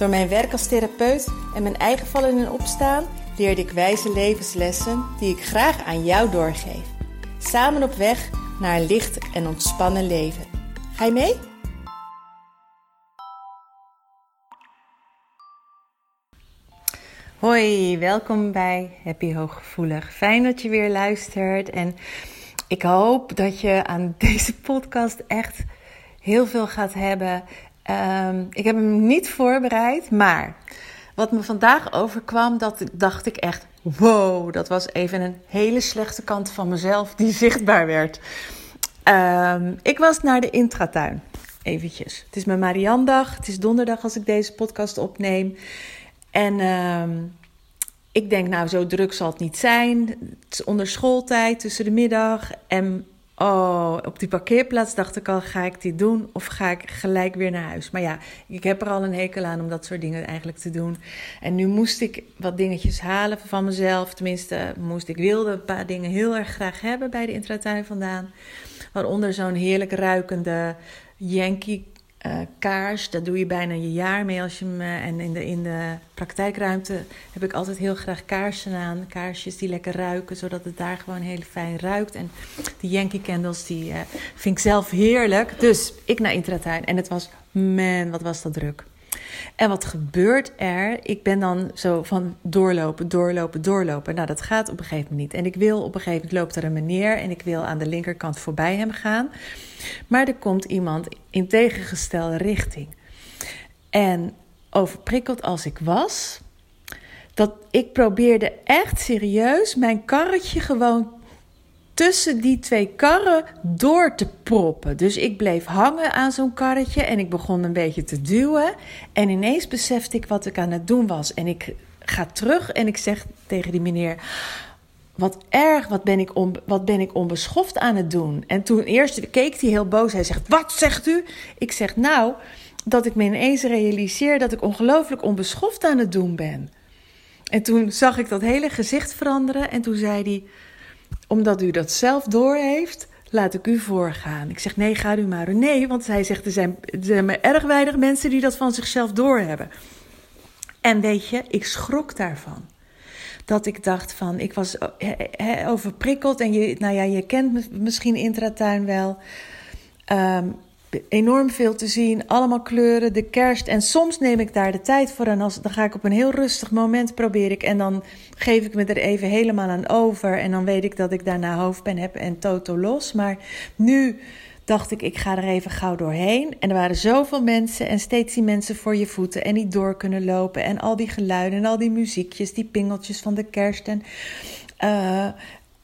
Door mijn werk als therapeut en mijn eigen vallen en opstaan leerde ik wijze levenslessen die ik graag aan jou doorgeef. Samen op weg naar een licht en ontspannen leven. Ga je mee? Hoi, welkom bij Happy Hooggevoelig. Fijn dat je weer luistert en ik hoop dat je aan deze podcast echt heel veel gaat hebben. Um, ik heb hem niet voorbereid, maar wat me vandaag overkwam, dat dacht ik echt: wow, dat was even een hele slechte kant van mezelf die zichtbaar werd. Um, ik was naar de intratuin. Eventjes. Het is mijn Mariandag. Het is donderdag als ik deze podcast opneem. En um, ik denk, nou, zo druk zal het niet zijn. Het is onder schooltijd, tussen de middag. En oh, op die parkeerplaats dacht ik al, ga ik dit doen of ga ik gelijk weer naar huis? Maar ja, ik heb er al een hekel aan om dat soort dingen eigenlijk te doen. En nu moest ik wat dingetjes halen van mezelf. Tenminste, moest ik wilde een paar dingen heel erg graag hebben bij de intratuin vandaan. Waaronder zo'n heerlijk ruikende Yankee uh, kaars. Daar doe je bijna je jaar mee als je hem. Uh, en in de, in de praktijkruimte heb ik altijd heel graag kaarsen aan. Kaarsjes die lekker ruiken, zodat het daar gewoon heel fijn ruikt. En die Yankee candles, die uh, vind ik zelf heerlijk. Dus ik naar Intratuin. En het was, man, wat was dat druk. En wat gebeurt er? Ik ben dan zo van doorlopen, doorlopen, doorlopen. Nou, dat gaat op een gegeven moment niet. En ik wil op een gegeven moment loopt er een meneer en ik wil aan de linkerkant voorbij hem gaan. Maar er komt iemand in tegengestelde richting. En overprikkeld als ik was, dat ik probeerde echt serieus mijn karretje gewoon tussen die twee karren door te proppen. Dus ik bleef hangen aan zo'n karretje en ik begon een beetje te duwen. En ineens besefte ik wat ik aan het doen was. En ik ga terug en ik zeg tegen die meneer. Wat erg, wat ben, ik on, wat ben ik onbeschoft aan het doen? En toen eerst keek hij heel boos. Hij zegt: Wat zegt u? Ik zeg: Nou, dat ik me ineens realiseer dat ik ongelooflijk onbeschoft aan het doen ben. En toen zag ik dat hele gezicht veranderen. En toen zei hij: Omdat u dat zelf doorheeft, laat ik u voorgaan. Ik zeg: Nee, ga u maar. Nee, want hij zegt: Er zijn, er maar erg weinig mensen die dat van zichzelf doorhebben. En weet je, ik schrok daarvan dat ik dacht van, ik was overprikkeld. En je, nou ja, je kent misschien Intratuin wel. Um, enorm veel te zien, allemaal kleuren, de kerst. En soms neem ik daar de tijd voor en als, dan ga ik op een heel rustig moment probeer ik. En dan geef ik me er even helemaal aan over. En dan weet ik dat ik daarna hoofdpijn heb en toto los. Maar nu dacht ik, ik ga er even gauw doorheen. En er waren zoveel mensen en steeds die mensen voor je voeten en niet door kunnen lopen. En al die geluiden en al die muziekjes, die pingeltjes van de kerst. En uh,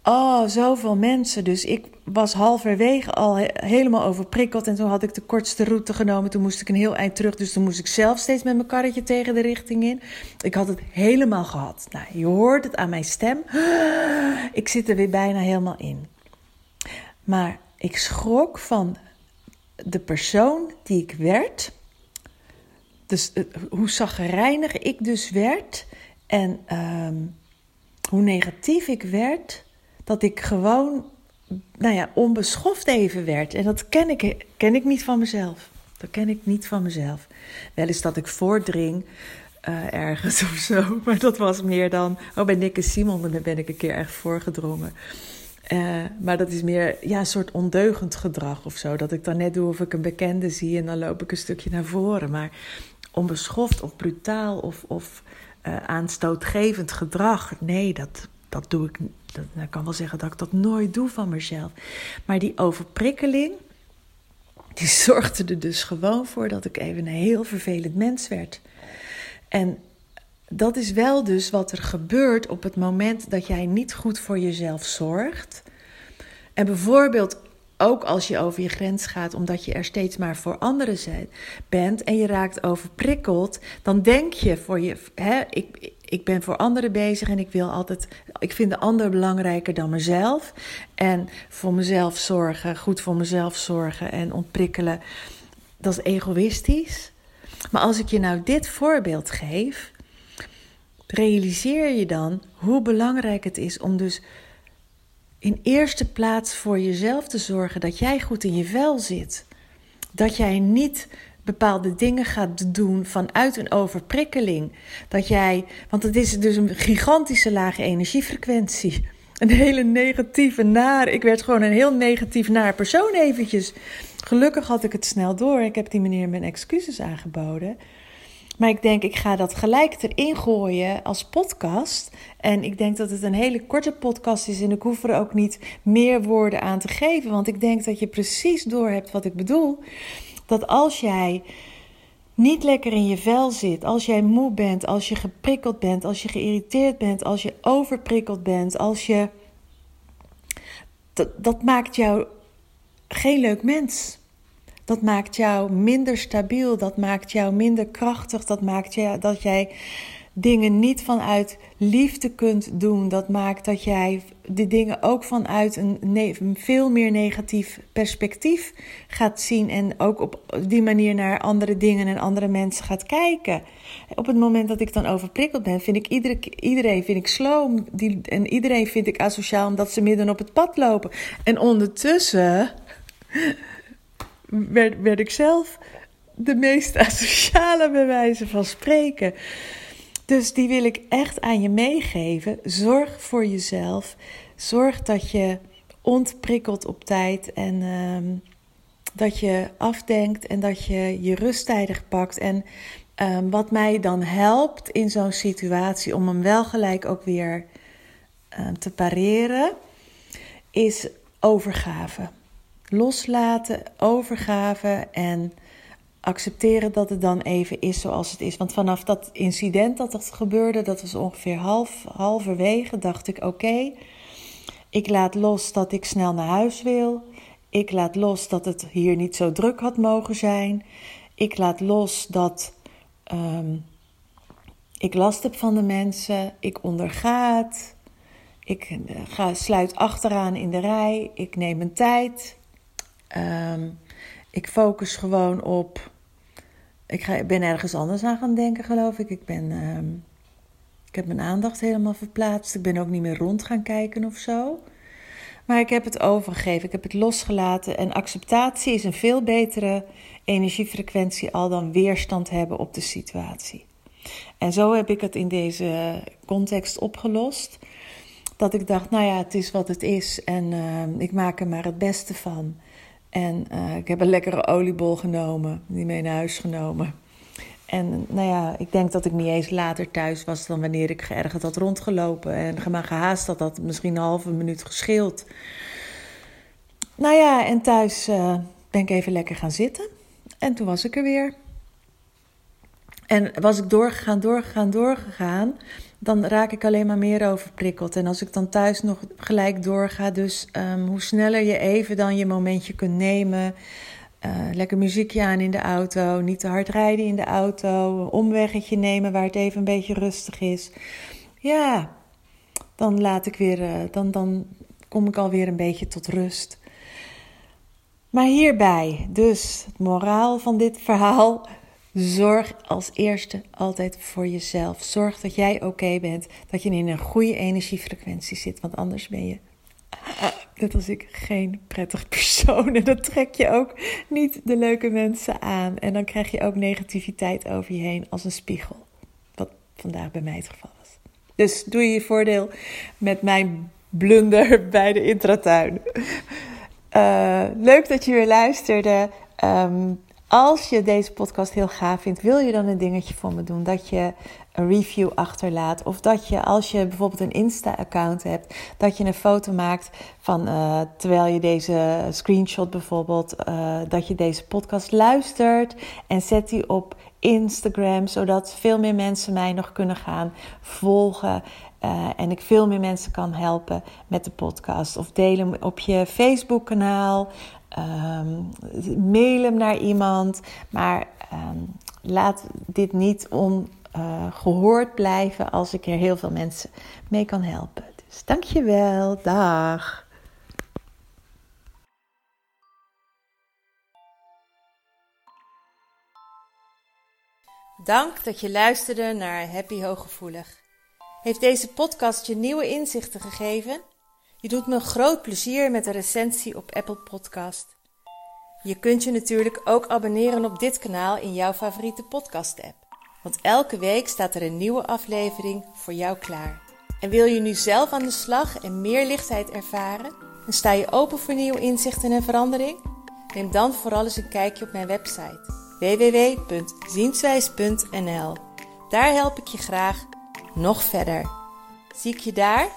oh, zoveel mensen. Dus ik was halverwege al helemaal overprikkeld. En toen had ik de kortste route genomen. Toen moest ik een heel eind terug. Dus toen moest ik zelf steeds met mijn karretje tegen de richting in. Ik had het helemaal gehad. Nou, je hoort het aan mijn stem. Ik zit er weer bijna helemaal in. Maar ik schrok van de persoon die ik werd. Dus uh, hoe zagrijnig ik dus werd. En uh, hoe negatief ik werd. Dat ik gewoon, nou ja, onbeschoft even werd. En dat ken ik, ken ik niet van mezelf. Dat ken ik niet van mezelf. Wel eens dat ik voordring uh, ergens of zo. Maar dat was meer dan. Oh, bij Nick en Simon ben ik een keer echt voorgedrongen. Uh, maar dat is meer ja, een soort ondeugend gedrag of zo. Dat ik dan net doe of ik een bekende zie en dan loop ik een stukje naar voren. Maar onbeschoft of brutaal of, of uh, aanstootgevend gedrag, nee, dat, dat doe ik. Dat, ik kan wel zeggen dat ik dat nooit doe van mezelf. Maar die overprikkeling, die zorgde er dus gewoon voor dat ik even een heel vervelend mens werd. En dat is wel dus wat er gebeurt op het moment dat jij niet goed voor jezelf zorgt. En bijvoorbeeld ook als je over je grens gaat, omdat je er steeds maar voor anderen bent en je raakt overprikkeld, dan denk je voor je. Hè, ik, ik ben voor anderen bezig en ik wil altijd. Ik vind de ander belangrijker dan mezelf. En voor mezelf zorgen, goed voor mezelf zorgen en ontprikkelen. Dat is egoïstisch. Maar als ik je nou dit voorbeeld geef, realiseer je dan hoe belangrijk het is om dus in eerste plaats voor jezelf te zorgen dat jij goed in je vel zit. Dat jij niet bepaalde dingen gaat doen vanuit een overprikkeling. Dat jij, want het is dus een gigantische lage energiefrequentie. Een hele negatieve, naar. Ik werd gewoon een heel negatief naar persoon eventjes. Gelukkig had ik het snel door. Ik heb die meneer mijn excuses aangeboden. Maar ik denk, ik ga dat gelijk erin gooien als podcast. En ik denk dat het een hele korte podcast is. En ik hoef er ook niet meer woorden aan te geven. Want ik denk dat je precies door hebt wat ik bedoel. Dat als jij niet lekker in je vel zit, als jij moe bent, als je geprikkeld bent, als je geïrriteerd bent, als je overprikkeld bent, als je. Dat, dat maakt jou geen leuk mens. Dat maakt jou minder stabiel, dat maakt jou minder krachtig, dat maakt je, dat jij dingen niet vanuit liefde kunt doen. Dat maakt dat jij de dingen ook vanuit een, veel meer negatief perspectief gaat zien. En ook op die manier naar andere dingen en andere mensen gaat kijken. Op het moment dat ik dan overprikkeld ben, vind ik iedere, iedereen vind ik slow. Die, en iedereen vind ik asociaal omdat ze midden op het pad lopen. En ondertussen werd, werd ik zelf de meest asociale bewijzen van spreken. Dus die wil ik echt aan je meegeven. Zorg voor jezelf. Zorg dat je ontprikkelt op tijd en ehm, dat je afdenkt en dat je je rust tijdig pakt. En ehm, wat mij dan helpt in zo'n situatie om hem wel gelijk ook weer ehm, te pareren, is overgave. Loslaten, overgave en accepteren dat het dan even is zoals het is. Want vanaf dat incident dat dat gebeurde, dat was ongeveer half, halverwege, dacht ik: oké, ik laat los dat ik snel naar huis wil. Ik laat los dat het hier niet zo druk had mogen zijn. Ik laat los dat um, ik last heb van de mensen. Ik onderga het. Ik eh, ga, sluit achteraan in de rij. Ik neem mijn tijd. Um, ik focus gewoon op ik ga, ben ergens anders aan gaan denken, geloof ik. Ik, ben, uh, ik heb mijn aandacht helemaal verplaatst. Ik ben ook niet meer rond gaan kijken of zo. Maar ik heb het overgegeven, ik heb het losgelaten. En acceptatie is een veel betere energiefrequentie al dan weerstand hebben op de situatie. En zo heb ik het in deze context opgelost. Dat ik dacht, nou ja, het is wat het is en uh, ik maak er maar het beste van. En uh, ik heb een lekkere oliebol genomen, die mee naar huis genomen. En nou ja, ik denk dat ik niet eens later thuis was dan wanneer ik geërgerd had rondgelopen. En gehaast had dat misschien een halve minuut gescheeld. Nou ja, en thuis uh, ben ik even lekker gaan zitten. En toen was ik er weer. En was ik doorgegaan, doorgegaan, doorgegaan dan raak ik alleen maar meer overprikkeld. En als ik dan thuis nog gelijk doorga, dus um, hoe sneller je even dan je momentje kunt nemen. Uh, lekker muziekje aan in de auto, niet te hard rijden in de auto, een omweggetje nemen waar het even een beetje rustig is. Ja, dan laat ik weer, uh, dan, dan kom ik alweer een beetje tot rust. Maar hierbij, dus het moraal van dit verhaal Zorg als eerste altijd voor jezelf. Zorg dat jij oké bent, dat je in een goede energiefrequentie zit, want anders ben je, net als ik, geen prettig persoon. En dan trek je ook niet de leuke mensen aan. En dan krijg je ook negativiteit over je heen als een spiegel. Wat vandaag bij mij het geval was. Dus doe je je voordeel met mijn blunder bij de intratuin. Uh, leuk dat je weer luisterde. Um, als je deze podcast heel gaaf vindt, wil je dan een dingetje voor me doen? Dat je een review achterlaat. Of dat je, als je bijvoorbeeld een Insta-account hebt, dat je een foto maakt van uh, terwijl je deze screenshot bijvoorbeeld, uh, dat je deze podcast luistert. En zet die op Instagram, zodat veel meer mensen mij nog kunnen gaan volgen. Uh, en ik veel meer mensen kan helpen met de podcast. Of deel hem op je Facebook-kanaal. Um, mail hem naar iemand. Maar um, laat dit niet on, uh, gehoord blijven als ik er heel veel mensen mee kan helpen. Dus dankjewel, dag. Dank dat je luisterde naar Happy Hooggevoelig. Heeft deze podcast je nieuwe inzichten gegeven? Je doet me een groot plezier met een recensie op Apple Podcast. Je kunt je natuurlijk ook abonneren op dit kanaal in jouw favoriete podcast-app. Want elke week staat er een nieuwe aflevering voor jou klaar. En wil je nu zelf aan de slag en meer lichtheid ervaren? En sta je open voor nieuwe inzichten en verandering? Neem dan vooral eens een kijkje op mijn website www.zienswijs.nl. Daar help ik je graag nog verder. Zie ik je daar?